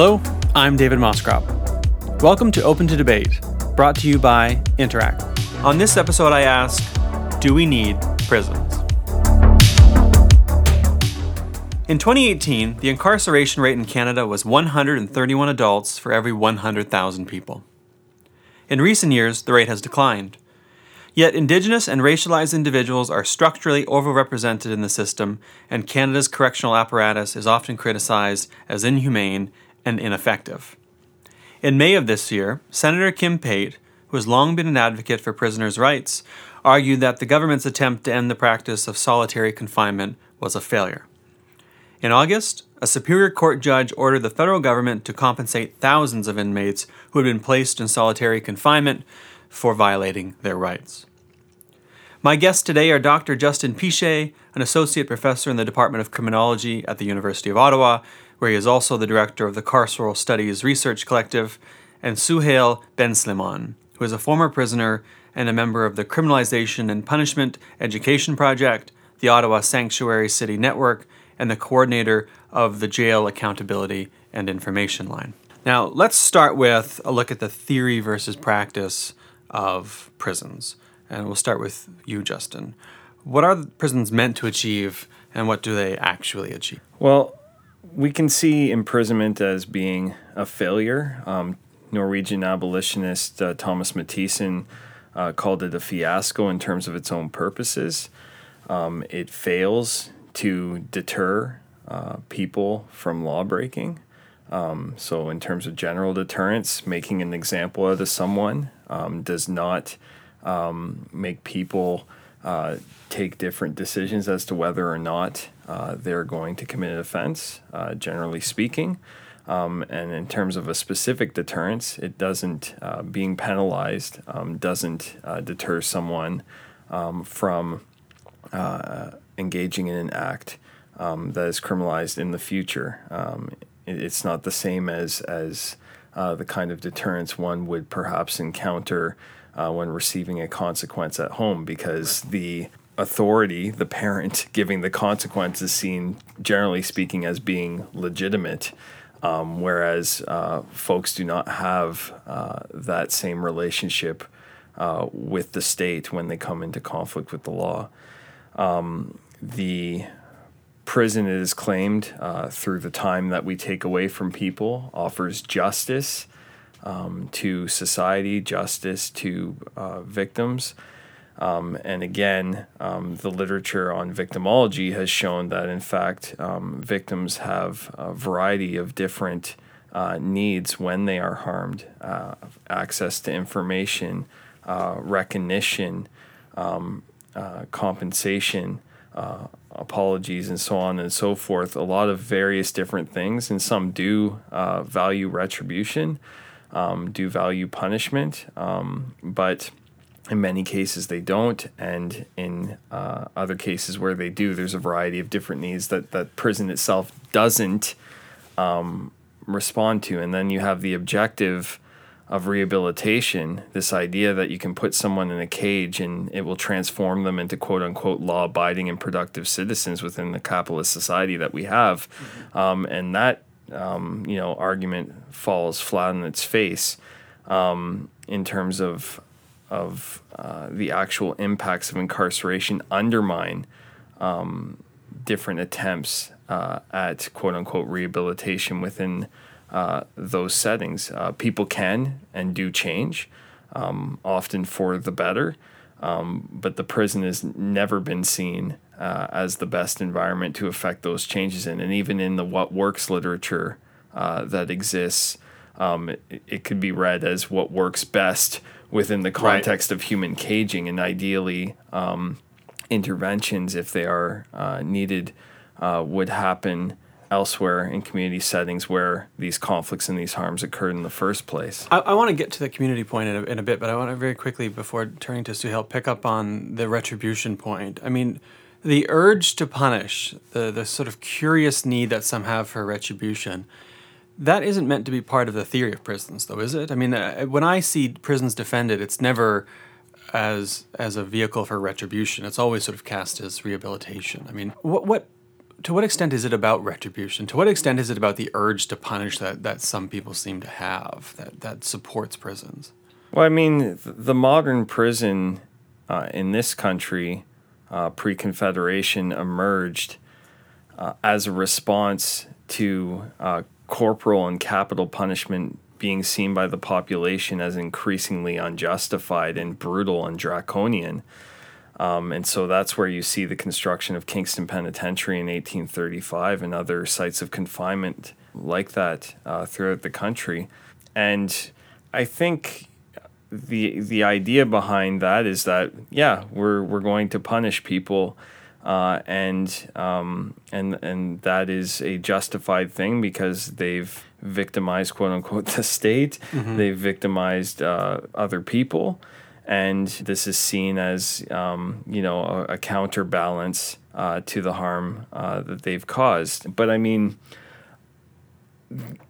Hello, I'm David Moscrop. Welcome to Open to Debate, brought to you by Interact. On this episode, I ask Do we need prisons? In 2018, the incarceration rate in Canada was 131 adults for every 100,000 people. In recent years, the rate has declined. Yet, Indigenous and racialized individuals are structurally overrepresented in the system, and Canada's correctional apparatus is often criticized as inhumane and ineffective. In May of this year, Senator Kim Pate, who has long been an advocate for prisoners' rights, argued that the government's attempt to end the practice of solitary confinement was a failure. In August, a Superior Court judge ordered the federal government to compensate thousands of inmates who had been placed in solitary confinement for violating their rights. My guests today are Dr. Justin Piche, an associate professor in the Department of Criminology at the University of Ottawa, where he is also the director of the Carceral Studies Research Collective, and Suhail Benslimane, who is a former prisoner and a member of the Criminalization and Punishment Education Project, the Ottawa Sanctuary City Network, and the coordinator of the Jail Accountability and Information Line. Now, let's start with a look at the theory versus practice of prisons. And we'll start with you, Justin. What are prisons meant to achieve, and what do they actually achieve? Well, we can see imprisonment as being a failure. Um, Norwegian abolitionist uh, Thomas Mathiesen uh, called it a fiasco in terms of its own purposes. Um, it fails to deter uh, people from lawbreaking. Um, so, in terms of general deterrence, making an example out of someone um, does not um, make people uh, take different decisions as to whether or not uh, they're going to commit an offense, uh, generally speaking. Um, and in terms of a specific deterrence, it doesn't, uh, being penalized um, doesn't uh, deter someone um, from uh, engaging in an act um, that is criminalized in the future. Um, it, it's not the same as as the kind of deterrence one would perhaps encounter uh, when receiving a consequence at home, because the authority, the parent giving the consequence, is seen generally speaking as being legitimate. Um, whereas uh, folks do not have uh, that same relationship uh, with the state when they come into conflict with the law. Um, the prison, it is claimed, uh, through the time that we take away from people, offers justice um, to society, justice to uh, victims. Um, and again, um, the literature on victimology has shown that, in fact, um, victims have a variety of different uh, needs when they are harmed uh, access to information, uh, recognition, um, uh, compensation, uh, apologies, and so on and so forth. A lot of various different things, and some do uh, value retribution, um, do value punishment, um, but in many cases they don't, and in uh, other cases where they do, there's a variety of different needs that that prison itself doesn't um, respond to, and then you have the objective of rehabilitation, this idea that you can put someone in a cage and it will transform them into quote unquote law abiding and productive citizens within the capitalist society that we have. Mm-hmm. Um, and that, um, you know, argument falls flat on its face um, in terms of, of uh, the actual impacts of incarceration undermine um, different attempts uh, at quote unquote rehabilitation within uh, those settings. Uh, people can and do change, um, often for the better, um, but the prison has never been seen uh, as the best environment to affect those changes in. And even in the what works literature uh, that exists, um, it, it, could be read as what works best within the context right. of human caging, and ideally, um, interventions, if they are uh, needed, uh, would happen elsewhere in community settings where these conflicts and these harms occurred in the first place. I, I want to get to the community point in a, in a bit, but I want to very quickly, before turning to Suhail, pick up on the retribution point. I mean, the urge to punish, the, the sort of curious need that some have for retribution, that isn't meant to be part of the theory of prisons, though, is it? I mean, uh, when I see prisons defended, it's never as as a vehicle for retribution. It's always sort of cast as rehabilitation. I mean, what what to what extent is it about retribution? To what extent is it about the urge to punish that, that some people seem to have that, that supports prisons? Well, I mean, the modern prison uh, in this country, uh, pre Confederation, emerged uh, as a response to uh, corporal and capital punishment being seen by the population as increasingly unjustified and brutal and draconian. Um, and so that's where you see the construction of Kingston Penitentiary in 1835 and other sites of confinement like that uh, throughout the country. And I think the the idea behind that is that yeah, we're we're going to punish people uh, and um, and and that is a justified thing because they've victimized quote unquote the state, mm-hmm. they've victimized uh, other people, and this is seen as um, you know a, a counterbalance uh, to the harm uh, that they've caused. But I mean,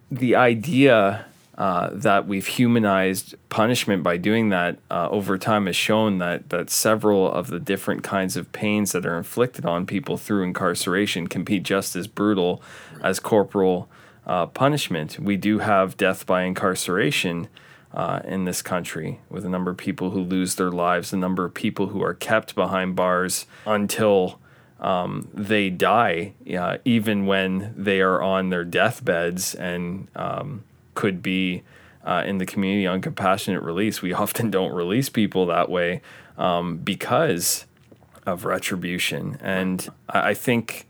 the idea uh, that we've humanized punishment by doing that uh, over time has shown that that several of the different kinds of pains that are inflicted on people through incarceration can be just as brutal as corporal uh, punishment. We do have death by incarceration uh, in this country with a number of people who lose their lives, a number of people who are kept behind bars until. Um, they die, uh, even when they are on their deathbeds and um, could be uh, in the community on compassionate release. We often don't release people that way um, because of retribution. And I, I think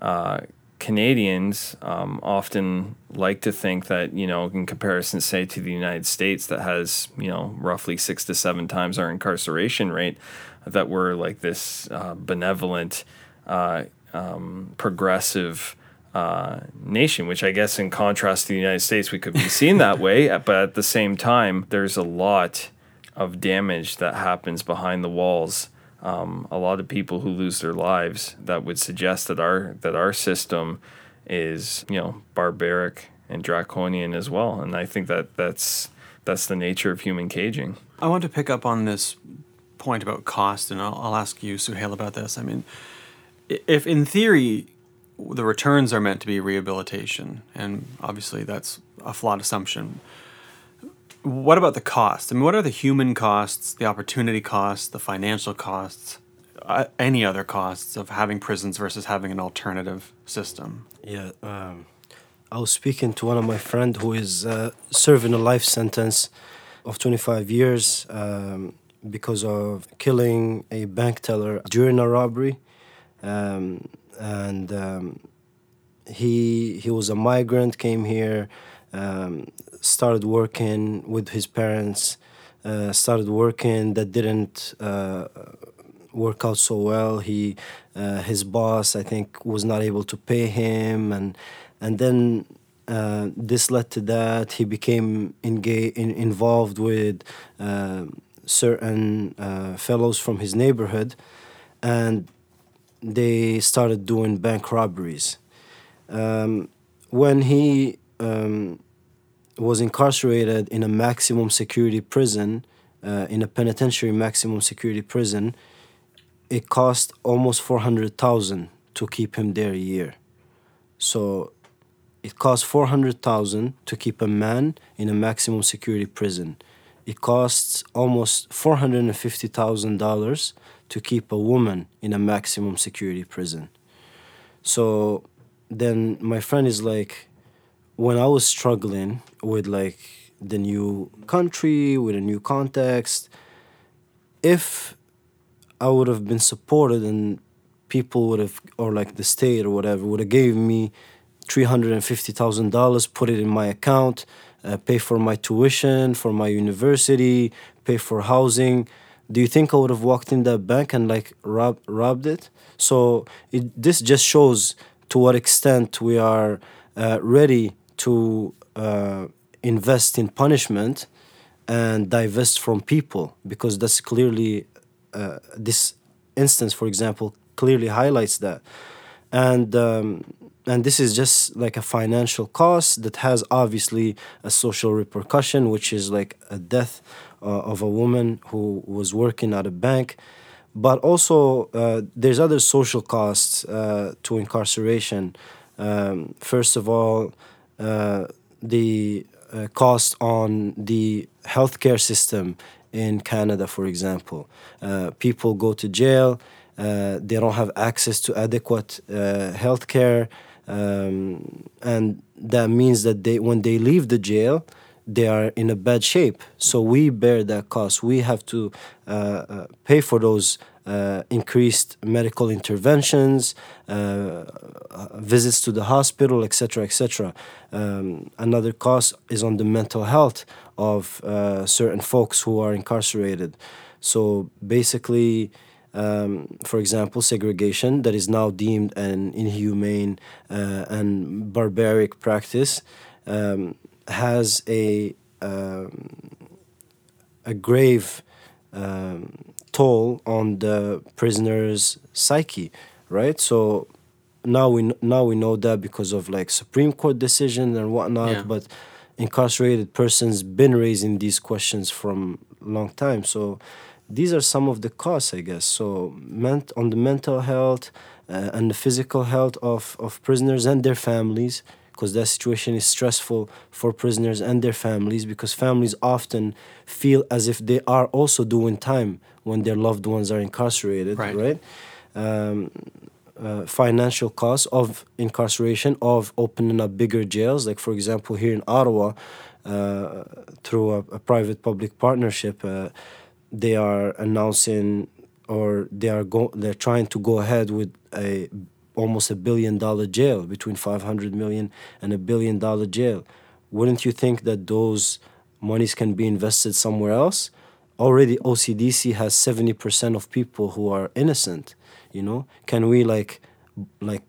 uh, Canadians um, often like to think that, you know, in comparison, say, to the United States, that has, you know, roughly six to seven times our incarceration rate, that we're like this uh, benevolent, uh, um, progressive, uh, nation, which I guess in contrast to the United States, we could be seen that way. But at the same time, there's a lot of damage that happens behind the walls. Um, a lot of people who lose their lives that would suggest that our that our system is you know barbaric and draconian as well. And I think that that's that's the nature of human caging. I want to pick up on this point about cost, and I'll, I'll ask you, Suhail, about this. I mean, if in theory the returns are meant to be rehabilitation, and obviously that's a flawed assumption. What about the cost? I mean, what are the human costs, the opportunity costs, the financial costs, uh, any other costs of having prisons versus having an alternative system? Yeah, um, I was speaking to one of my friend who is uh, serving a life sentence of 25 years um, because of killing a bank teller during a robbery. Um, and um, he he was a migrant, came here, um, started working with his parents, uh, started working that didn't uh, work out so well. He uh, his boss I think was not able to pay him, and and then. Uh, this led to that he became engaged, in, involved with uh, certain uh, fellows from his neighborhood, and they started doing bank robberies. Um, when he um, was incarcerated in a maximum security prison, uh, in a penitentiary maximum security prison, it cost almost 400,000 to keep him there a year. So it cost 400,000 to keep a man in a maximum security prison. It costs almost $450,000 to keep a woman in a maximum security prison. So then my friend is like, when I was struggling with like the new country, with a new context, if I would have been supported and people would have, or like the state or whatever, would have gave me $350,000, put it in my account, uh, pay for my tuition, for my university, pay for housing, do you think I would have walked in that bank and like rob, robbed it? So it, this just shows to what extent we are uh, ready to uh, invest in punishment and divest from people because that's clearly uh, this instance, for example, clearly highlights that. And um, and this is just like a financial cost that has obviously a social repercussion, which is like a death uh, of a woman who was working at a bank. but also uh, there's other social costs uh, to incarceration. Um, first of all, uh, the uh, cost on the healthcare system in Canada, for example. Uh, people go to jail, they don't have access to adequate uh, healthcare, um, and that means that they, when they leave the jail, they are in a bad shape. So we bear that cost. We have to uh, uh, pay for those uh, increased medical interventions, uh, visits to the hospital, etc., etc. Um, another cost is on the mental health of uh, certain folks who are incarcerated. So basically, um, for example, segregation that is now deemed an inhumane uh, and barbaric practice um, has a um, a grave um, toll on the prisoner's psyche, right? So now we now we know that because of like Supreme Court decision and whatnot, Yeah. but incarcerated persons been raising these questions from long time. So these are some of the costs, I guess. So ment- on the mental health uh, and the physical health of, of prisoners and their families, because that situation is stressful for prisoners and their families, because families often feel as if they are also doing time when their loved ones are incarcerated, Right. right? Um, uh, financial costs of incarceration of opening up bigger jails like for example here in ottawa uh, through a, a private public partnership uh, they are announcing or they are go- they're trying to go ahead with a almost a billion dollar jail between 500 million and a billion dollar jail. Wouldn't you think that those monies can be invested somewhere else? Already OCDC has 70% of people who are innocent you know? Can we like like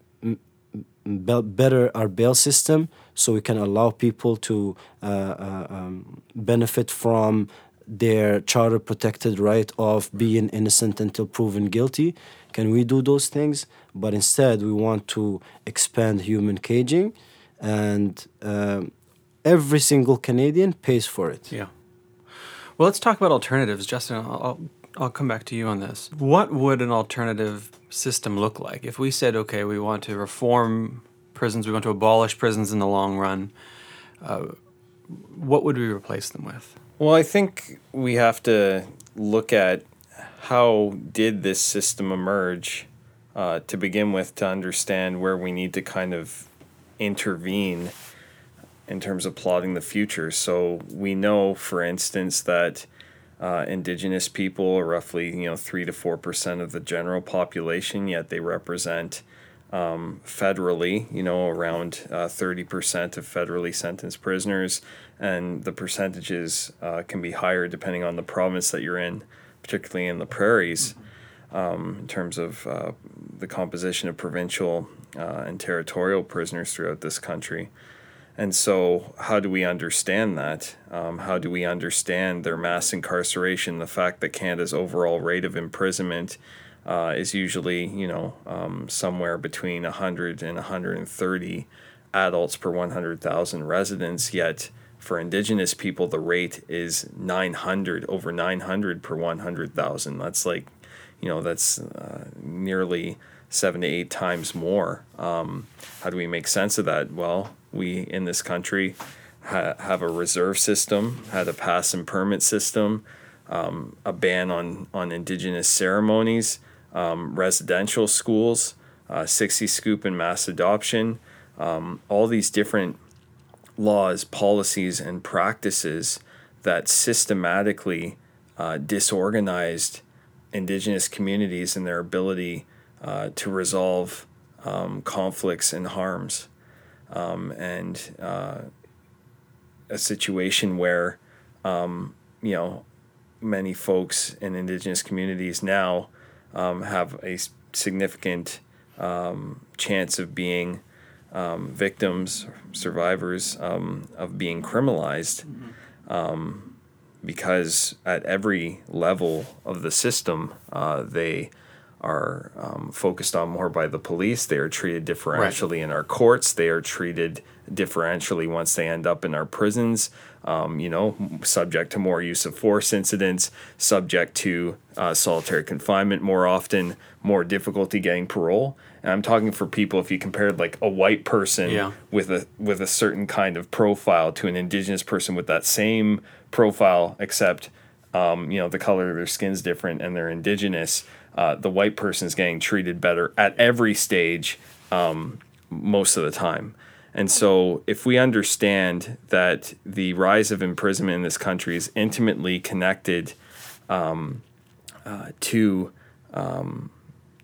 better our bail system so we can allow people to uh, uh, um, benefit from their charter protected right of being innocent until proven guilty can we do those things but instead we want to expand human caging and um, every single canadian pays for it Yeah. Well, let's talk about alternatives, Justin. I'll, I'll, I'll come back to you on this. What would an alternative system look like if we said, okay, we want to reform prisons, we want to abolish prisons in the long run? Uh, what would we replace them with? Well, I think we have to look at how did this system emerge uh, to begin with to understand where we need to kind of intervene in terms of plotting the future. So we know, for instance, that uh, indigenous people are roughly you know three to four percent of the general population, yet they represent um, federally, you know, around uh, thirty percent of federally sentenced prisoners, and the percentages uh, can be higher depending on the province that you're in, particularly in the prairies, um, in terms of uh, the composition of provincial uh, and territorial prisoners throughout this country. And so, how do we understand that? Um, how do we understand their mass incarceration? The fact that Canada's overall rate of imprisonment uh, is usually, you know, um, somewhere between 100 and 130 adults per 100,000 residents. Yet, for Indigenous people, the rate is 900, over 900 per 100,000. That's like, you know, that's uh, nearly seven to eight times more. Um, how do we make sense of that? Well, we in this country ha- have a reserve system, had a pass and permit system, um, a ban on, on indigenous ceremonies, um, residential schools, uh, 60 scoop and mass adoption, um, all these different laws, policies, and practices that systematically uh, disorganized indigenous communities and their ability uh, to resolve um, conflicts and harms. Um, and uh, a situation where, um, you know, many folks in indigenous communities now um, have a significant um, chance of being um, victims, survivors um, of being criminalized um, because at every level of the system, uh, they are um, focused on more by the police. They are treated differentially in our courts. They are treated differentially once they end up in our prisons. Um, you know, subject to more use of force incidents, subject to uh, solitary confinement more often, more difficulty getting parole. And I'm talking for people if you compared like a white person Yeah. with a with a certain kind of profile to an indigenous person with that same profile, except um, you know the color of their skin's different and they're indigenous. Uh, the white person is getting treated better at every stage um, most of the time. And so, if we understand that the rise of imprisonment in this country is intimately connected um, uh, to um,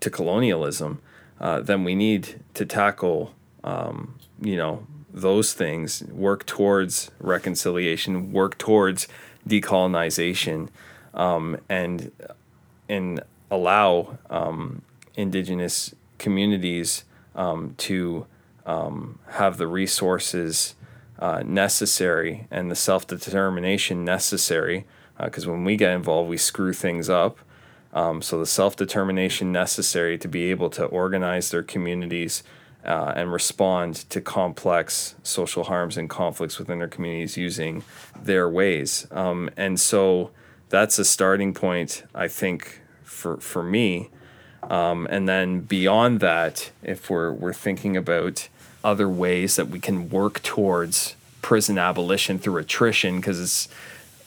to colonialism, uh, then we need to tackle, um, you know, those things. Work towards reconciliation. Work towards decolonization, um, and and allow um, indigenous communities um, to um, have the resources uh, necessary and the self determination necessary. Because when we get involved, we screw things up. Um, so the self determination necessary to be able to organize their communities uh, and respond to complex social harms and conflicts within their communities using their ways. Um, and so that's a starting point, I think, for for me. Um, and then beyond that, if we're we're thinking about other ways that we can work towards prison abolition through attrition, because it's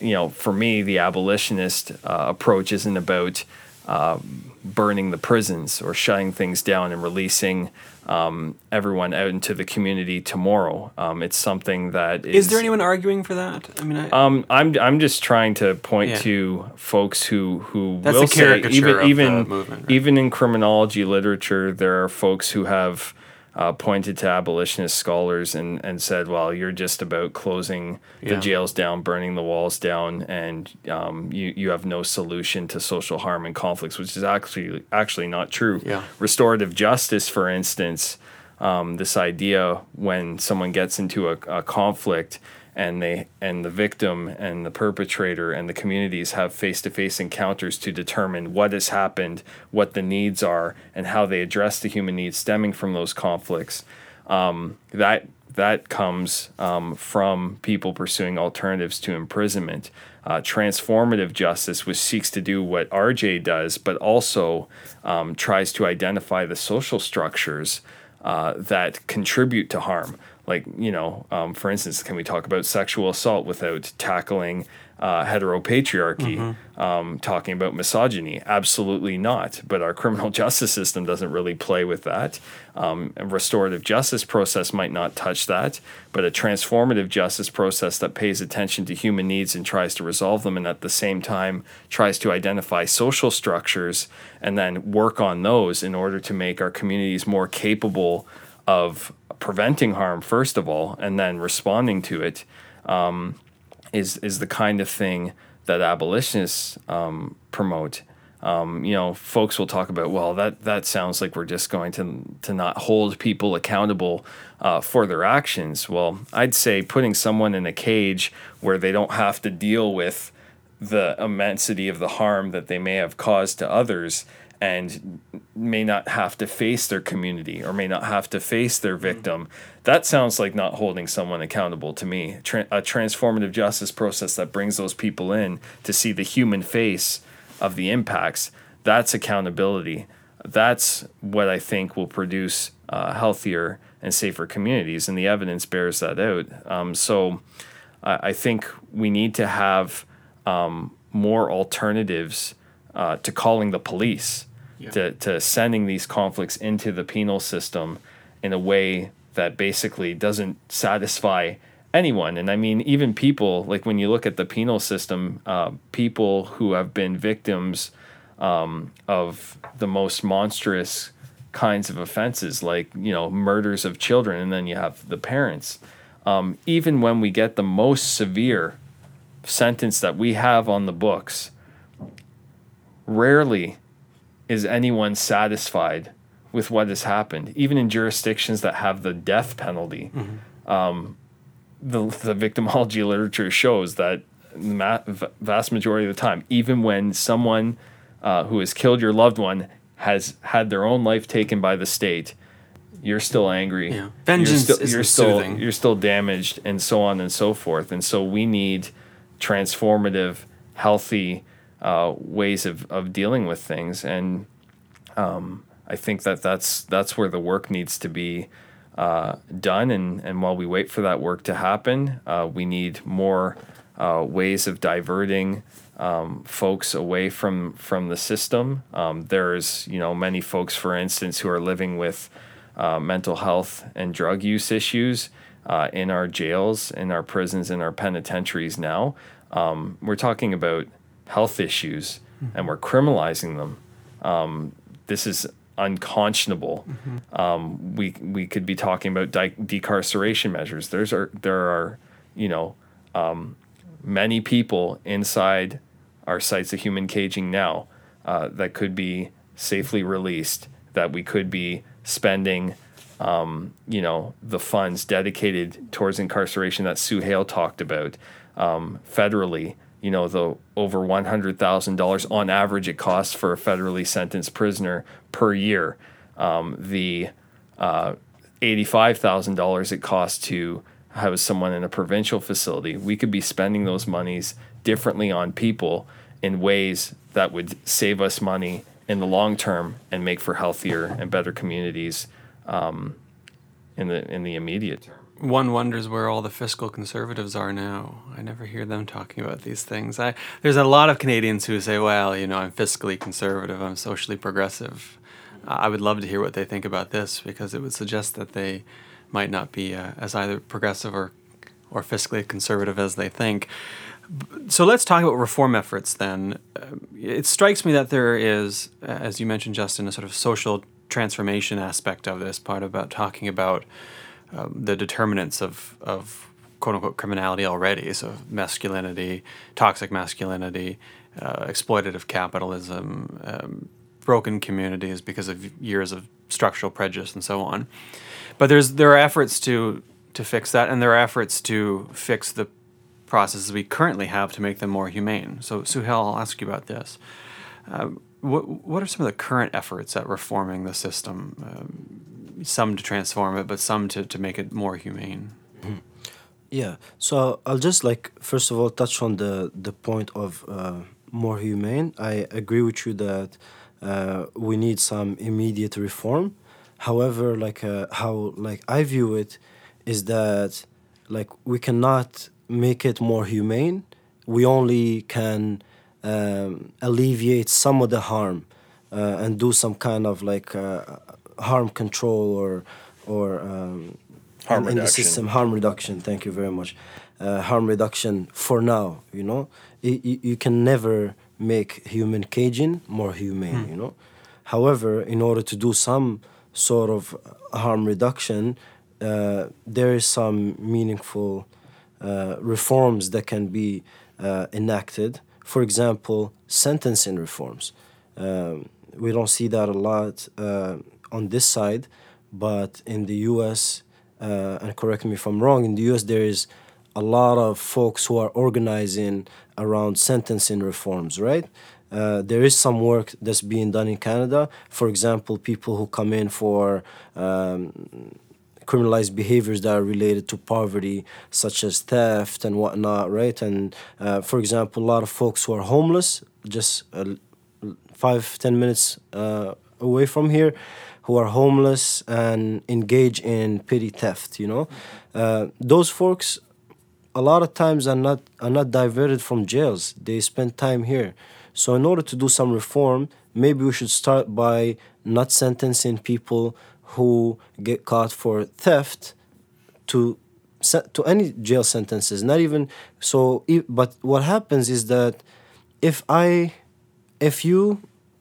you know for me the abolitionist uh, approach isn't about uh, burning the prisons or shutting things down and releasing um, everyone out into the community tomorrow. Um, it's something that is. Is there anyone arguing for that? I mean, I, Um, I'm I'm just trying to point Yeah. to folks who who That's will say even even movement, right? even in criminology literature, there are folks who have uh, pointed to abolitionist scholars and and said, well, you're just about closing the jails down, burning the walls down, and um, you you have no solution to social harm and conflicts, which is actually actually not true. Yeah. Restorative justice, for instance, um, this idea when someone gets into a, a conflict and they and the victim and the perpetrator and the communities have face-to-face encounters to determine what has happened what the needs are and how they address the human needs stemming from those conflicts um, that that comes um, from people pursuing alternatives to imprisonment uh, transformative justice which seeks to do what rj does but also um, tries to identify the social structures uh, that contribute to harm. Like, you know, um, for instance, can we talk about sexual assault without tackling uh, heteropatriarchy, um, talking about misogyny? Absolutely not. But our criminal justice system doesn't really play with that. Um, a restorative justice process might not touch that, but a transformative justice process that pays attention to human needs and tries to resolve them, and at the same time tries to identify social structures and then work on those in order to make our communities more capable of preventing harm first of all and then responding to it um, is is the kind of thing that abolitionists um, promote. Um, you know, folks will talk about, well, that that sounds like we're just going to to not hold people accountable uh, for their actions. Well, I'd say putting someone in a cage where they don't have to deal with the immensity of the harm that they may have caused to others and may not have to face their community or may not have to face their victim. That sounds like not holding someone accountable to me. Tra- a transformative justice process that brings those people in to see the human face of the impacts. That's accountability. That's what I think will produce uh, healthier and safer communities, and the evidence bears that out. Um, so I I think we need to have um, more alternatives uh, to calling the police, to, to sending these conflicts into the penal system in a way that basically doesn't satisfy anyone. And I mean, even people, like when you look at the penal system, uh, people who have been victims um, of the most monstrous kinds of offenses, like, you know, murders of children, and then you have the parents. Um, even when we get the most severe sentence that we have on the books, rarely is anyone satisfied with what has happened. Even in jurisdictions that have the death penalty, um, the, the victimology literature shows that the ma- vast majority of the time, even when someone uh, who has killed your loved one has had their own life taken by the state, you're still angry. Yeah. Vengeance you're still, you're still soothing. you're still damaged, and so on and so forth. And so we need transformative, healthy uh, ways of, of dealing with things. And um, I think that that's that's where the work needs to be uh, done. And and while we wait for that work to happen, uh, we need more uh, ways of diverting um, folks away from from the system. Um, there's you know many folks, for instance, who are living with uh, mental health and drug use issues uh, in our jails, in our prisons, in our penitentiaries now. Um, we're talking about health issues and we're criminalizing them. Um, this is unconscionable. Um, we we could be talking about de- decarceration measures. There's are there are you know um, many people inside our sites of human caging now uh, that could be safely released. That we could be spending um, you know the funds dedicated towards incarceration that Suhail talked about um, federally. You know the over one hundred thousand dollars on average it costs for a federally sentenced prisoner per year. Um, the uh, eighty-five thousand dollars it costs to house someone in a provincial facility. We could be spending those monies differently on people in ways that would save us money in the long term and make for healthier and better communities um, in the in the immediate term. One wonders where all the fiscal conservatives are now. I never hear them talking about these things. I, there's a lot of Canadians who say, well, you know, I'm fiscally conservative, I'm socially progressive. Uh, I would love to hear what they think about this because it would suggest that they might not be uh, as either progressive or, or fiscally conservative as they think. So let's talk about reform efforts then. Uh, it strikes me that there is, as you mentioned, Justin, a sort of social transformation aspect of this part about talking about um, the determinants of, of quote unquote criminality already. So masculinity, toxic masculinity, uh, exploitative capitalism, um, broken communities because of years of structural prejudice and so on. But there's there are efforts to to fix that, and there are efforts to fix the processes we currently have to make them more humane. So Suhail, I'll ask you about this. Uh, what what are some of the current efforts at reforming the system? Um, some to transform it, but some to, to make it more humane. Yeah. So I'll just like first of all touch on the the point of uh, more humane. I agree with you that uh, we need some immediate reform. However, like uh, how like I view it is that like we cannot make it more humane. We only can um, alleviate some of the harm uh, and do some kind of like uh, harm control or or um, Harm in, in the reduction. system harm reduction. Thank you very much. Uh, harm reduction for now you know? I- you, you can never make human caging more humane you know? However in order to do some sort of harm reduction uh, there is some meaningful uh, reforms that can be uh, enacted. For example sentencing reforms. Um, we don't see that a lot uh, on this side, but in the U.S. Uh, and correct me if I'm wrong. In the U.S., there is a lot of folks who are organizing around sentencing reforms, right? Uh, there is some work that's being done in Canada. For example, people who come in for um, criminalized behaviors that are related to poverty, such as theft and whatnot, right? And uh, for example, a lot of folks who are homeless, just uh, five ten minutes uh, away from here who are homeless and engage in petty theft you know? Uh, those folks a lot of times are not are not diverted from jails. They spend time here. So in order to do some reform maybe we should start by not sentencing people who get caught for theft to to any jail sentences not even so but what happens is that if i if you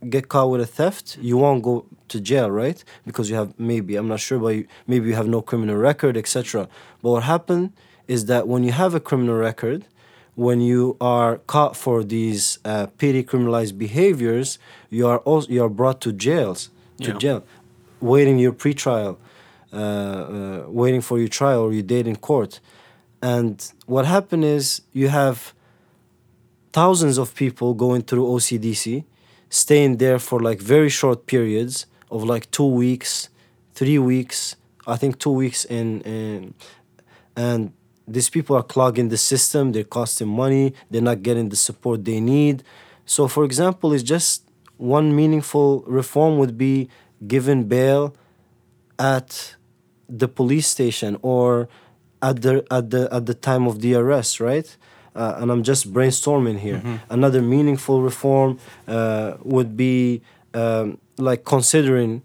get caught with a theft, you won't go to jail, right? Because you have maybe I'm not sure, but you, maybe you have no criminal record, etc. But what happened is that when you have a criminal record, when you are caught for these uh, petty criminalized behaviors, you are also you are brought to jails to Yeah. jail, waiting your pretrial, uh, uh, waiting for your trial or your date in court, and what happened is you have thousands of people going through OCDC. Staying there for like very short periods of like two weeks, three weeks. I think two weeks in, in and these people are clogging the system. They're costing money. They're not getting the support they need. So, for example, it's just one meaningful reform would be given bail at the police station or at the at the at the time of the arrest, right? Uh, and I'm just brainstorming here. Another meaningful reform uh, would be um, like considering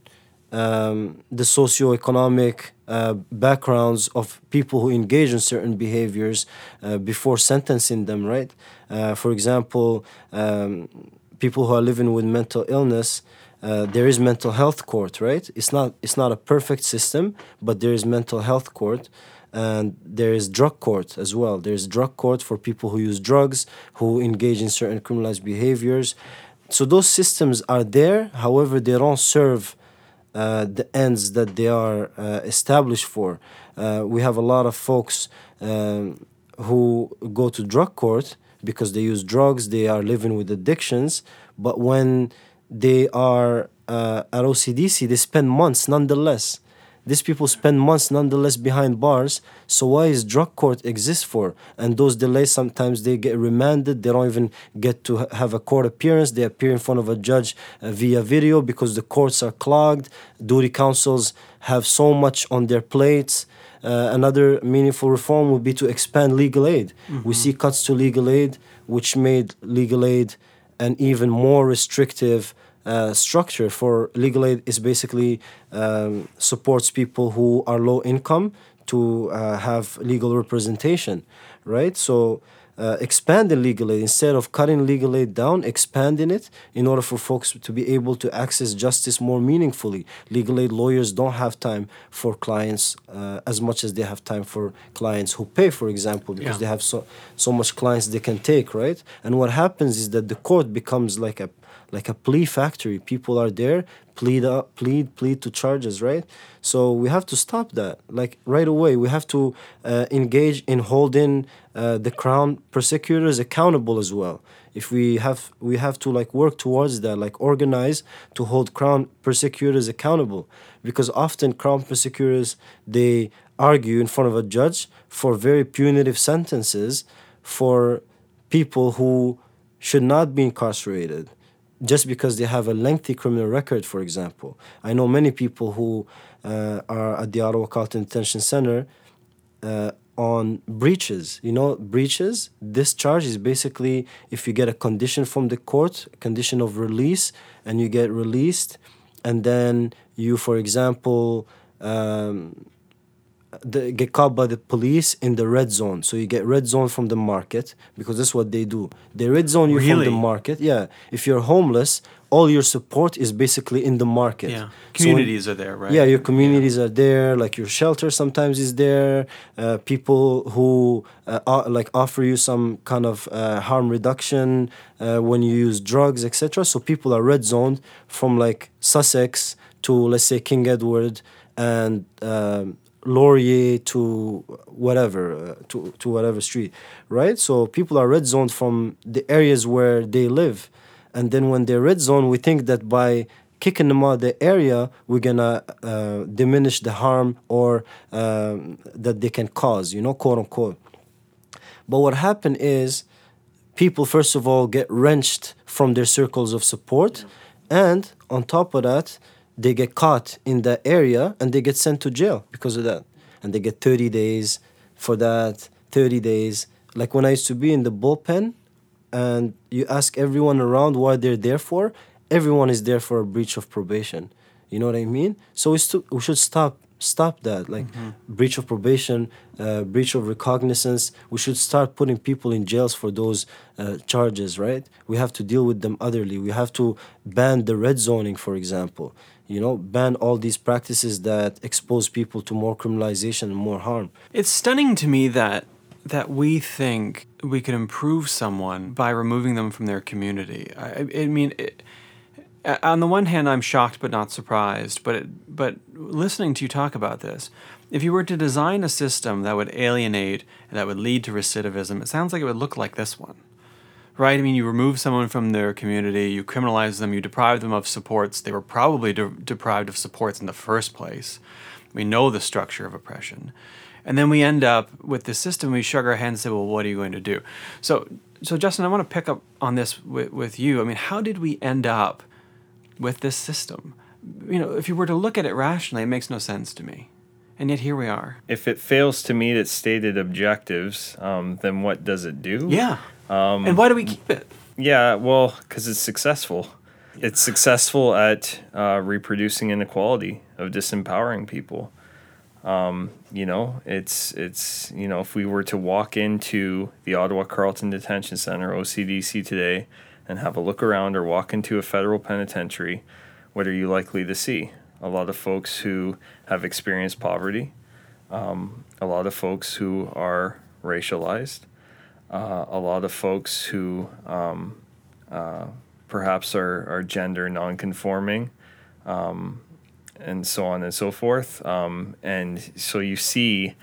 um, the socioeconomic uh, backgrounds of people who engage in certain behaviors uh, before sentencing them, right? Uh, for example, um, people who are living with mental illness. Uh, there is mental health court, right? It's not it's not a perfect system, but there is mental health court, and there is drug court as well. There's drug court for people who use drugs, who engage in certain criminalized behaviors. So those systems are there. However, they don't serve uh, the ends that they are uh, established for. Uh, we have a lot of folks um, who go to drug court because they use drugs, they are living with addictions, but when they are uh, at OCDC, they spend months nonetheless. These people spend months nonetheless behind bars. So why is drug court exist for? And those delays sometimes they get remanded. They don't even get to have a court appearance. They appear in front of a judge uh, via video because the courts are clogged. Duty counsels have so much on their plates. Uh, another meaningful reform would be to expand legal aid. We see cuts to legal aid, which made legal aid an even more restrictive uh, structure for legal aid is basically um, supports people who are low income to uh, have legal representation, right? So uh, expanding legal aid instead of cutting legal aid down, expanding it in order for folks to be able to access justice more meaningfully. Legal aid lawyers don't have time for clients uh, as much as they have time for clients who pay, for example, because Yeah. they have so so much clients they can take, right? And what happens is that the court becomes like a like a plea factory. People are there, plead up, plead, plead to charges, right? So we have to stop that, like right away. We have to uh, engage in holding uh, the crown prosecutors accountable as well. If we have, we have to like work towards that, like organize to hold crown prosecutors accountable, because often crown prosecutors they argue in front of a judge for very punitive sentences for people who should not be incarcerated just because they have a lengthy criminal record, for example. I know many people who uh, are at the Ottawa Carleton Detention Center uh, on breaches. You know, breaches, this charge is basically if you get a condition from the court, condition of release, and you get released, and then you, for example, um, the, get caught by the police in the red zone. So you get red zone from the market because that's what they do. They red zone you from the market. Yeah. If you're homeless, all your support is basically in the market. Yeah. So when- Communities are there, right? yeah, your communities are there. Like your shelter sometimes is there. Uh, people who uh, o- like offer you some kind of uh, harm reduction uh, when you use drugs, etc. So people are red zoned from like Sussex to let's say King Edward and um, Laurier to whatever uh, to to whatever street, right? So people are red zoned from the areas where they live, and then when they're red zone, we think that by kicking them out of the area, we're gonna uh, diminish the harm or um, that they can cause, you know, quote unquote. But what happened is people first of all get wrenched from their circles of support and on top of that they get caught in that area and they get sent to jail because of that. And they get 30 days for that 30 days. Like when i used to be in the bullpen and you ask everyone around what they're there for everyone is there for a breach of probation. You know what i mean? So we, stu- we should stop stop that. Like breach of probation uh, breach of recognizance. We should start putting people in jails for those uh, charges right? We have to deal with them otherly. We have to ban the red zoning for example you know ban all these practices that expose people to more criminalization and more harm It's stunning to me that that we think we could improve someone by removing them from their community. I, I I mean, it, on the one hand, I'm shocked but not surprised. But it, but listening to you talk about this, if you were to design a system that would alienate and that would lead to recidivism, it sounds like it would look like this one, right? I mean, you remove someone from their community, you criminalize them, you deprive them of supports. They were probably de- deprived of supports in the first place. We know the structure of oppression. And then we end up with the system, we shrug our hands and say, well, what are you going to do? So, so Justin, I want to pick up on this with, with you. I mean, how did we end up with this system? You know, if you were to look at it rationally, it makes no sense to me. And yet here we are. If it fails to meet its stated objectives, um, then what does it do? Yeah. Um, and why do we keep it? Yeah, well, because it's successful. It's successful at uh, reproducing inequality, of disempowering people. Um, you know, it's it's you know, if we were to walk into the Ottawa Carleton Detention Center (OCDC) today and have a look around, or walk into a federal penitentiary, what are you likely to see? A lot of folks who have experienced poverty, um, a lot of folks who are racialized, uh, a lot of folks who um, uh, perhaps are, are gender nonconforming, um, and so on and so forth. Um, and so you see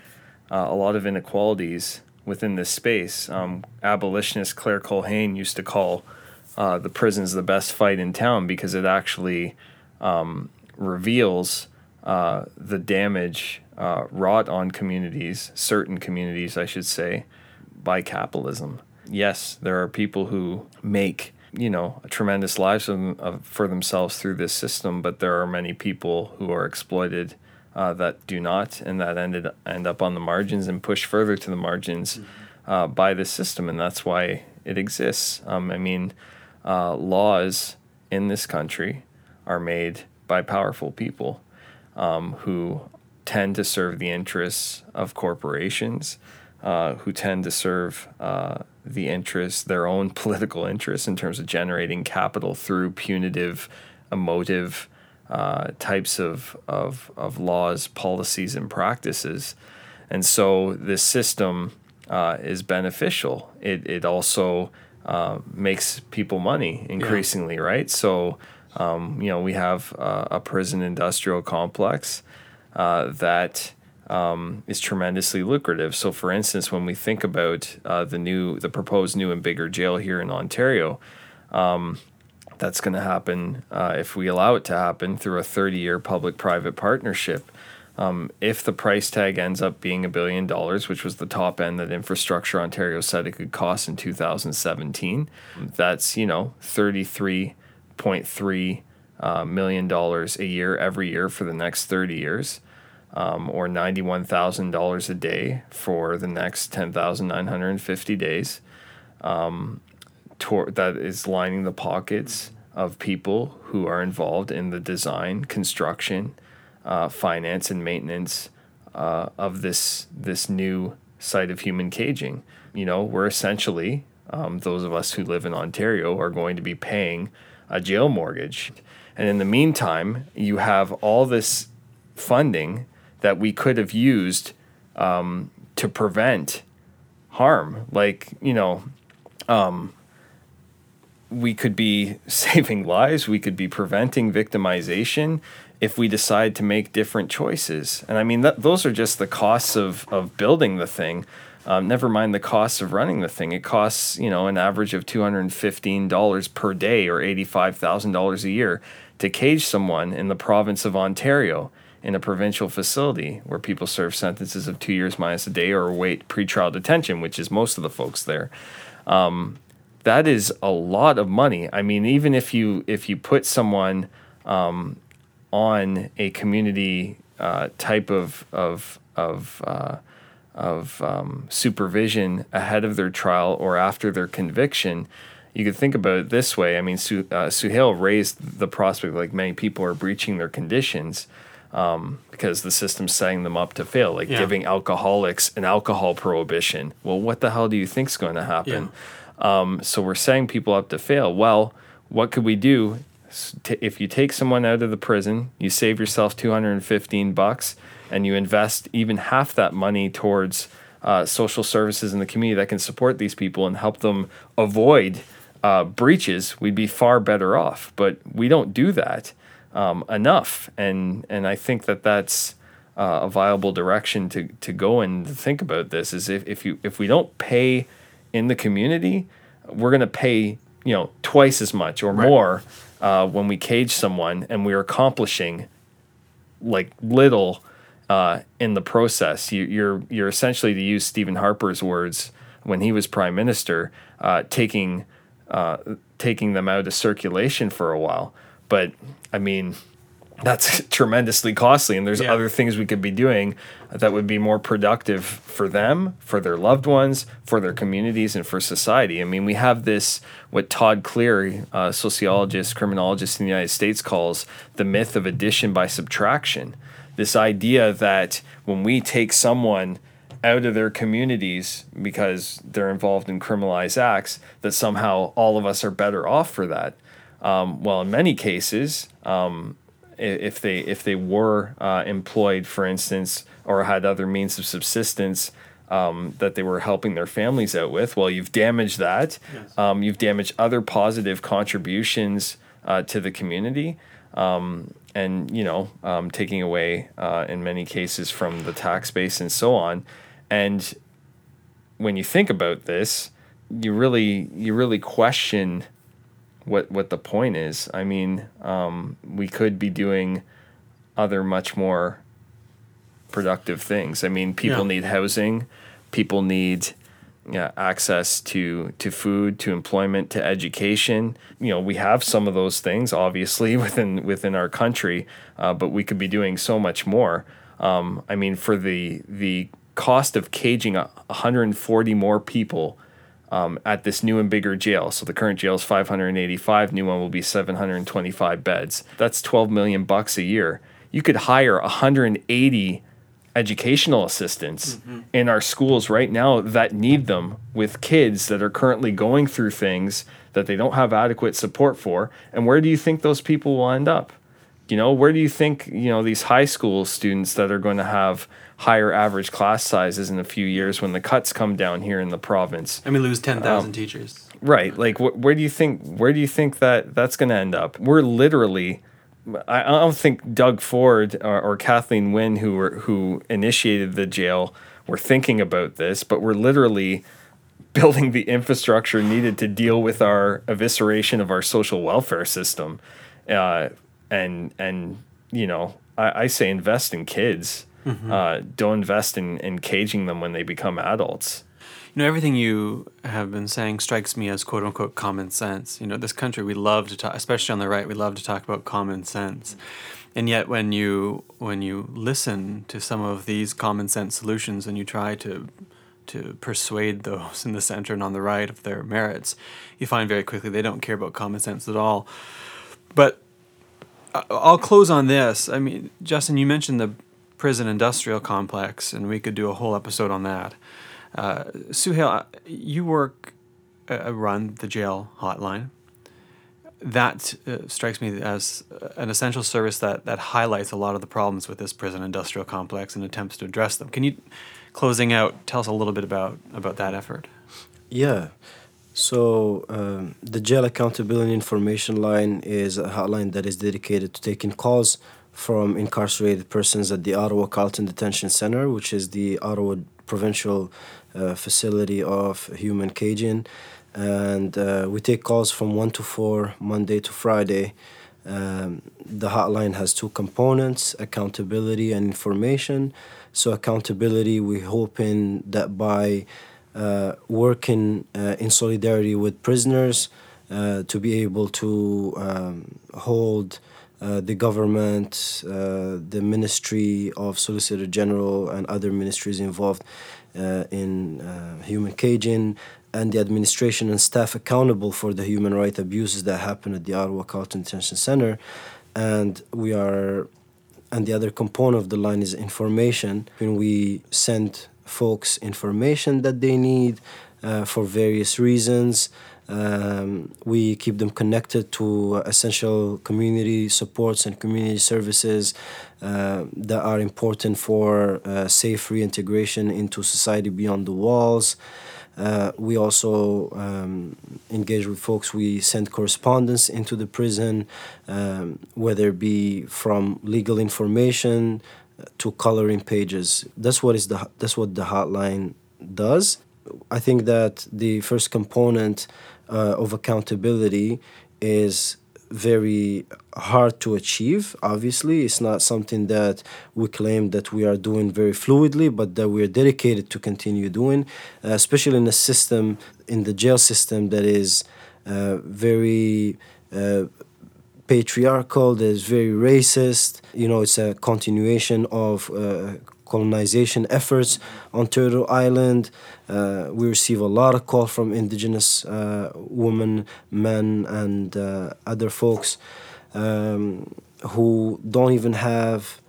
uh, a lot of inequalities within this space. Um, abolitionist Claire Culhane used to call uh, the prisons the best fight in town because it actually um, reveals uh, the damage uh, wrought on communities, certain communities, I should say, by capitalism. Yes, there are people who make you know tremendous lives for themselves through this system, but there are many people who are exploited uh, that do not, and that ended end up on the margins and push further to the margins uh, by this system, and that's why it exists. Um, I mean, uh, laws in this country are made by powerful people um, who tend to serve the interests of corporations uh, who tend to serve uh, the interests, their own political interests in terms of generating capital through punitive, emotive uh, types of, of, of laws, policies, and practices. And so this system uh, is beneficial. It, it also uh, makes people money increasingly, yeah. right? So, um, you know, we have a prison industrial complex that um, is tremendously lucrative. So, for instance, when we think about uh, the new, the proposed new and bigger jail here in Ontario, um, that's going to happen uh, if we allow it to happen through a 30-year public-private partnership. Um, if the price tag ends up being a billion dollars, which was the top end that Infrastructure Ontario said it could cost in 2017, that's you know 33.3 uh, million dollars a year every year for the next 30 years um, or $91,000 a day for the next 10,950 days. Um, tor- that is lining the pockets of people who are involved in the design, construction, uh, finance, and maintenance uh, of this this new site of human caging. You know, we're essentially um, those of us who live in Ontario are going to be paying a jail mortgage, and in the meantime, you have all this funding that we could have used um, to prevent harm. Like, you know, um, we could be saving lives, we could be preventing victimization if we decide to make different choices. And I mean, that, those are just the costs of, of building the thing. Um, never mind the costs of running the thing. It costs, you know, an average of $215 per day or $85,000 a year to cage someone in the province of Ontario in a provincial facility where people serve sentences of two years minus a day or await pretrial detention, which is most of the folks there. Um, that is a lot of money. I mean, even if you if you put someone um, on a community uh, type of of of uh, of um, supervision ahead of their trial or after their conviction, you could think about it this way. I mean, Su- uh, Suhail raised the prospect like many people are breaching their conditions um, because the system's setting them up to fail, like yeah. giving alcoholics an alcohol prohibition. Well, what the hell do you think's going to happen? Yeah. Um, so we're setting people up to fail. Well, what could we do if you take someone out of the prison, you save yourself 215 bucks, and you invest even half that money towards uh, social services in the community that can support these people and help them avoid uh, breaches, we'd be far better off. But we don't do that um, enough, and and I think that that's uh, a viable direction to to go and think about this. Is if, if you if we don't pay in the community, we're going to pay you know twice as much or Right. more uh, when we cage someone and we're accomplishing like little uh, in the process. You, you're you're essentially to use Stephen Harper's words when he was prime minister, uh, taking uh, taking them out of circulation for a while. But I mean, that's tremendously costly, and there's Yeah. other things we could be doing that would be more productive for them, for their loved ones, for their communities, and for society. I mean, we have this what Todd Clear, a sociologist, criminologist in the United States, calls the myth of addition by subtraction. This idea that when we take someone out of their communities because they're involved in criminalized acts, that somehow all of us are better off for that. Um, well, in many cases, um, if they if they were uh, employed, for instance, or had other means of subsistence um, that they were helping their families out with, well, you've damaged that. Um, you've damaged other positive contributions uh, to the community, um, and you know, um, taking away uh, in many cases from the tax base and so on. And when you think about this, you really you really question what what the point is. I mean, um, we could be doing other much more productive things. I mean, people Yeah. need housing, people need yeah, access to to food, to employment, to education. You know, we have some of those things obviously within within our country, uh, but we could be doing so much more. Um, I mean, for the the cost of caging a 140 more people um, at this new and bigger jail. So the current jail is 585. New one will be 725 beds. That's 12 million bucks a year. You could hire 180 educational assistants in our schools right now that need them with kids that are currently going through things that they don't have adequate support for. And where do you think those people will end up? You know, where do you think, you know, these high school students that are going to have higher average class sizes in a few years when the cuts come down here in the province? And we lose 10,000 Um, teachers. Right. Like, wh- where do you think where do you think that that's going to end up? We're literally. I, I don't think Doug Ford or, or Kathleen Wynne, who were who initiated the jail, were thinking about this, but we're literally building the infrastructure needed to deal with our evisceration of our social welfare system, uh, and and you know I, I say invest in kids. Uh, don't invest in, in caging them when they become adults. You know, everything you have been saying strikes me as quote unquote common sense. You know, this country, we love to talk, especially on the right, we love to talk about common sense. And yet, when you when you listen to some of these common sense solutions and you try to to persuade those in the center and on the right of their merits, you find very quickly they don't care about common sense at all. But I'll close on this. I mean, Justin, you mentioned the prison industrial complex, and we could do a whole episode on that. Uh, Suhail, you work, uh, run the jail hotline. That uh, strikes me as uh, an essential service that, that highlights a lot of the problems with this prison industrial complex and attempts to address them. Can you, closing out, tell us a little bit about, about that effort? Yeah. So um, the jail accountability information line is a hotline that is dedicated to taking calls from incarcerated persons at the Ottawa Carleton Detention Center, which is the Ottawa provincial uh, facility of human caging. And uh, we take calls from 1 to 4, Monday to Friday. Um, the hotline has two components accountability and information. So, accountability, we're hoping that by uh, working uh, in solidarity with prisoners uh, to be able to um, hold uh, the government, uh, the Ministry of Solicitor General, and other ministries involved uh, in uh, human caging, and the administration and staff accountable for the human right abuses that happen at the Ottawa Carleton Detention Center. And we are, and the other component of the line is information. When we send folks information that they need uh, for various reasons. Um, we keep them connected to essential community supports and community services uh, that are important for uh, safe reintegration into society beyond the walls. Uh, we also um, engage with folks. We send correspondence into the prison, um, whether it be from legal information to coloring pages. That's what is the that's what the hotline does. I think that the first component uh, of accountability is very hard to achieve obviously. It's not something that we claim that we are doing very fluidly but that we are dedicated to continue doing uh, especially in a system in the jail system that is uh, very uh, patriarchal that is very racist. You know it's a continuation of uh, colonization efforts on Turtle Island. Uh, we receive a lot of call from indigenous uh, women, men, and uh, other folks um, who don't even have,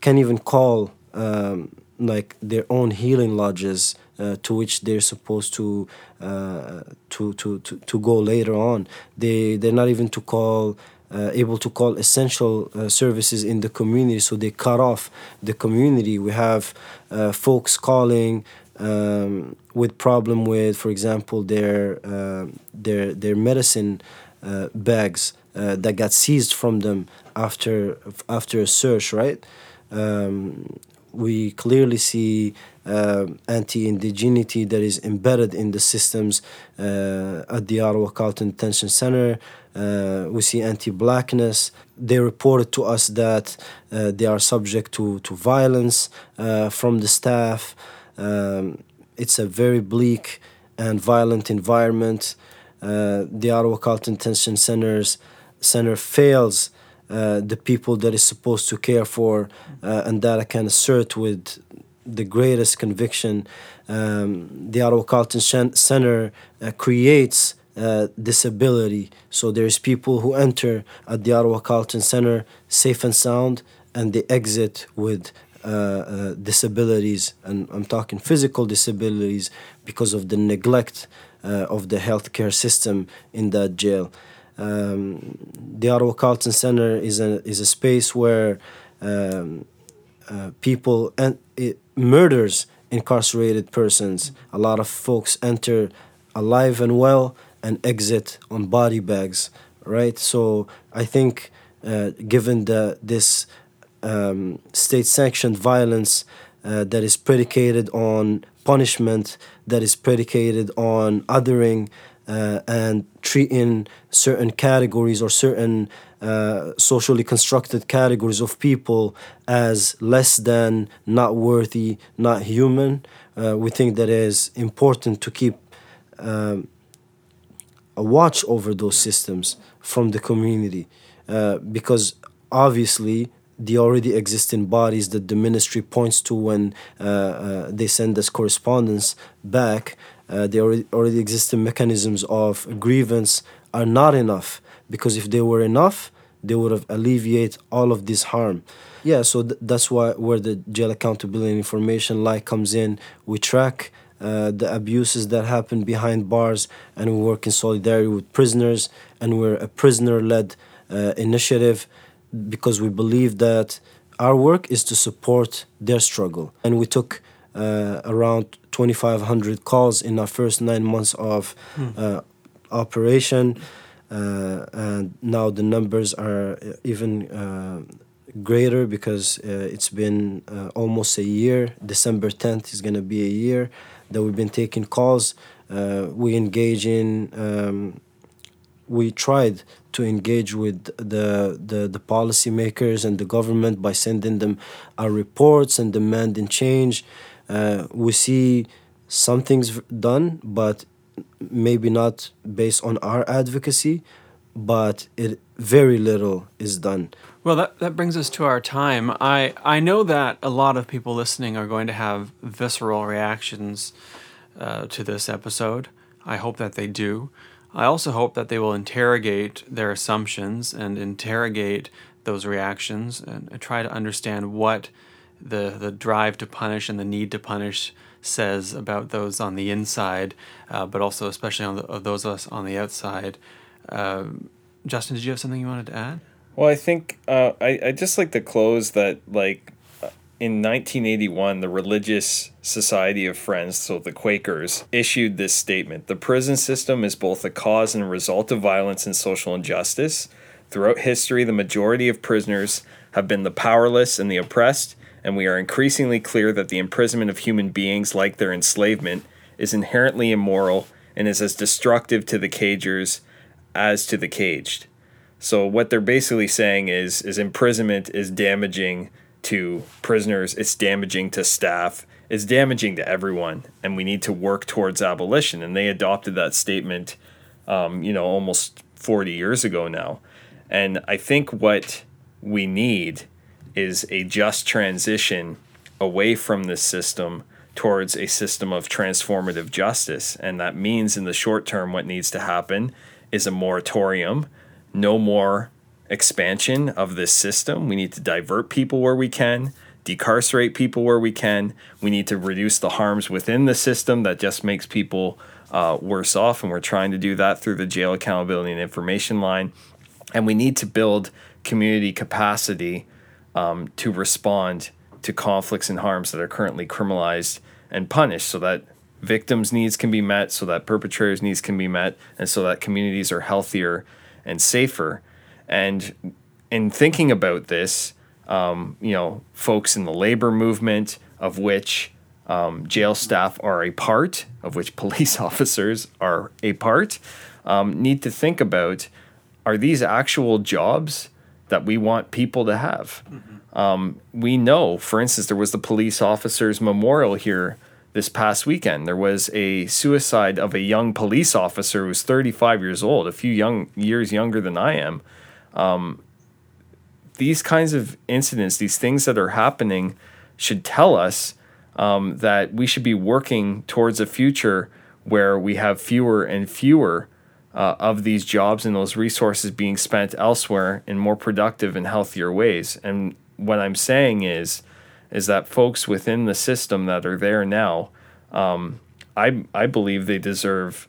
can't even call um, like their own healing lodges uh, to which they're supposed to, uh, to, to, to, to go later on. They, they're not even to call uh, able to call essential uh, services in the community, so they cut off the community. We have uh, folks calling um, with problem with, for example, their uh, their their medicine uh, bags uh, that got seized from them after after a search, right? Um, we clearly see uh, anti-indigeneity that is embedded in the systems uh, at the Ottawa Carleton Detention Center. Uh, we see anti-blackness. They reported to us that uh, they are subject to, to violence from the staff. Um, it's a very bleak and violent environment. The Ottawa Carleton Detention Centers Center fails uh, the people that is supposed to care for, uh, and that I can assert with the greatest conviction. Um, the Ottawa Carleton Center uh, creates uh, disability. So there's people who enter at the Ottawa Carleton Center safe and sound, and they exit with uh, uh, disabilities, and I'm talking physical disabilities because of the neglect uh, of the healthcare system in that jail. Um, the Ottawa Carleton Center is a is a space where um, people and it murders incarcerated persons. A lot of folks enter alive and well and exit on body bags, right? So I think, uh, given the this um, state-sanctioned violence uh, that is predicated on punishment, that is predicated on othering uh, and treating certain categories or certain uh, socially constructed categories of people as less than, not worthy, not human. Uh, we think that it is important to keep um, a watch over those systems from the community uh, because obviously the already existing bodies that the ministry points to when uh, uh, they send us correspondence back, uh, the already, already existing mechanisms of grievance are not enough because if they were enough, they would have alleviated all of this harm. Yeah, so th- that's why where the jail accountability information light comes in. We track uh, the abuses that happen behind bars, and we work in solidarity with prisoners. And we're a prisoner-led uh, initiative because we believe that our work is to support their struggle. And we took uh, around 2,500 calls in our first nine months of hmm. operation. Uh, and now the numbers are even uh, greater because uh, it's been almost a year. December 10th is going to be a year that we've been taking calls. Uh, we engage in, um, we tried to engage with the, the, the policymakers and the government by sending them our reports and demanding change. Uh, we see something's done, but maybe not based on our advocacy, but it very little is done. Well, that, that brings us to our time. I, I know that a lot of people listening are going to have visceral reactions uh, to this episode. I hope that they do. I also hope that they will interrogate their assumptions and interrogate those reactions and, try to understand what the, the drive to punish and the need to punish says about those on the inside, uh, but also especially on the, of those of us on the outside. Uh, Justin, did you have something you wanted to add? Well, I think uh, I I just like to close that like in 1981, the Religious Society of Friends, so the Quakers, issued this statement The prison system is both a cause and result of violence and social injustice. Throughout history, the majority of prisoners have been the powerless and the oppressed, and we are increasingly clear that the imprisonment of human beings, like their enslavement, is inherently immoral and is as destructive to the cagers as to the caged. So what they're basically saying is is imprisonment is damaging to prisoners, it's damaging to staff, it's damaging to everyone, and we need to work towards abolition. And they adopted that statement, um, you know, almost 40 years ago now. And I think what we need is a just transition away from this system towards a system of transformative justice. And that means in the short term, what needs to happen is a moratorium, no more expansion of this system. We need to divert people where we can, decarcerate people where we can. We need to reduce the harms within the system that just makes people uh, worse off. And we're trying to do that through the jail accountability and information line. And we need to build community capacity um, to respond to conflicts and harms that are currently criminalized and punished so that victims' needs can be met, so that perpetrators' needs can be met, and so that communities are healthier and safer. And in thinking about this, um, you know, folks in the labor movement, of which um, jail staff are a part, of which police officers are a part, um, need to think about are these actual jobs that we want people to have? Mm-hmm. Um, we know, for instance, there was the police officers' memorial here this past weekend. There was a suicide of a young police officer who was 35 years old, a few young years younger than I am. Um, these kinds of incidents, these things that are happening, should tell us um, that we should be working towards a future where we have fewer and fewer uh, of these jobs and those resources being spent elsewhere in more productive and healthier ways. And what I'm saying is, is that folks within the system that are there now, um, I I believe they deserve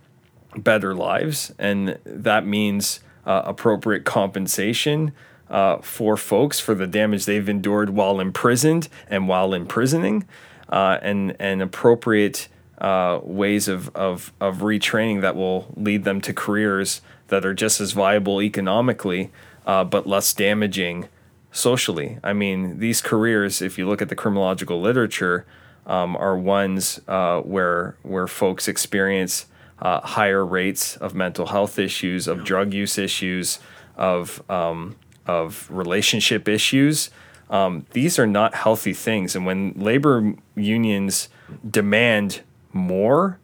better lives, and that means uh, appropriate compensation. Uh, for folks for the damage they've endured while imprisoned and while imprisoning, uh, and and appropriate uh, ways of, of, of retraining that will lead them to careers that are just as viable economically, uh, but less damaging socially. I mean, these careers, if you look at the criminological literature, um, are ones uh, where where folks experience uh, higher rates of mental health issues, of drug use issues, of um, of relationship issues. Um, these are not healthy things, and when labor unions demand more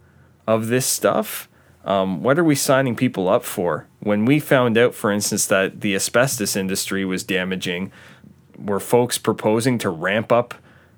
of this stuff, um, what are we signing people up for? When we found out, for instance, that the asbestos industry was damaging, were folks proposing to ramp up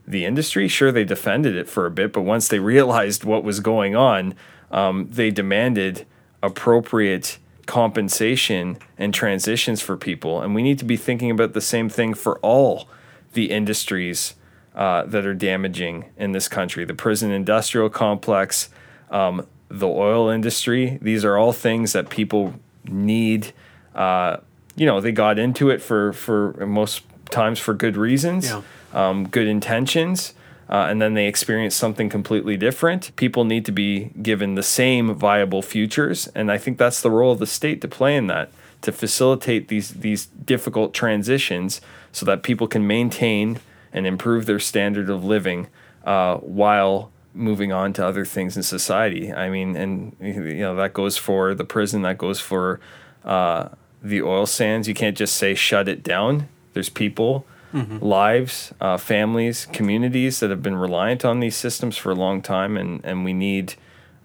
the industry? Sure, they defended it for a bit, but once they realized what was going on, um, they demanded appropriate compensation and transitions for people. And we need to be thinking about the same thing for all the industries uh, that are damaging in this country the prison industrial complex, um, the oil industry. These are all things that people need. Uh, you know, they got into it for, for most times for good reasons, yeah. um, good intentions. Uh, and then they experience something completely different. People need to be given the same viable futures, and I think that's the role of the state to play in that, to facilitate these these difficult transitions, so that people can maintain and improve their standard of living uh, while moving on to other things in society. I mean, and you know that goes for the prison, that goes for uh, the oil sands. You can't just say shut it down. There's people, mm-hmm. lives, uh, families, communities that have been reliant on these systems for a long time, and and we need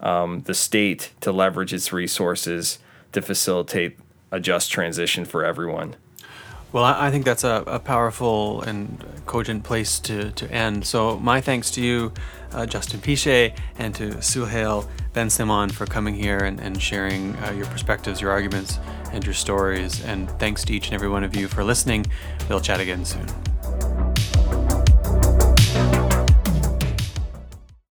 um, the state to leverage its resources to facilitate a just transition for everyone. Well, I think that's a, a, powerful and cogent place to, to end. So, my thanks to you, uh, Justin Piche, and to Suhail Benslimane for coming here and, and sharing uh, your perspectives, your arguments, and your stories. And thanks to each and every one of you for listening. We'll chat again soon.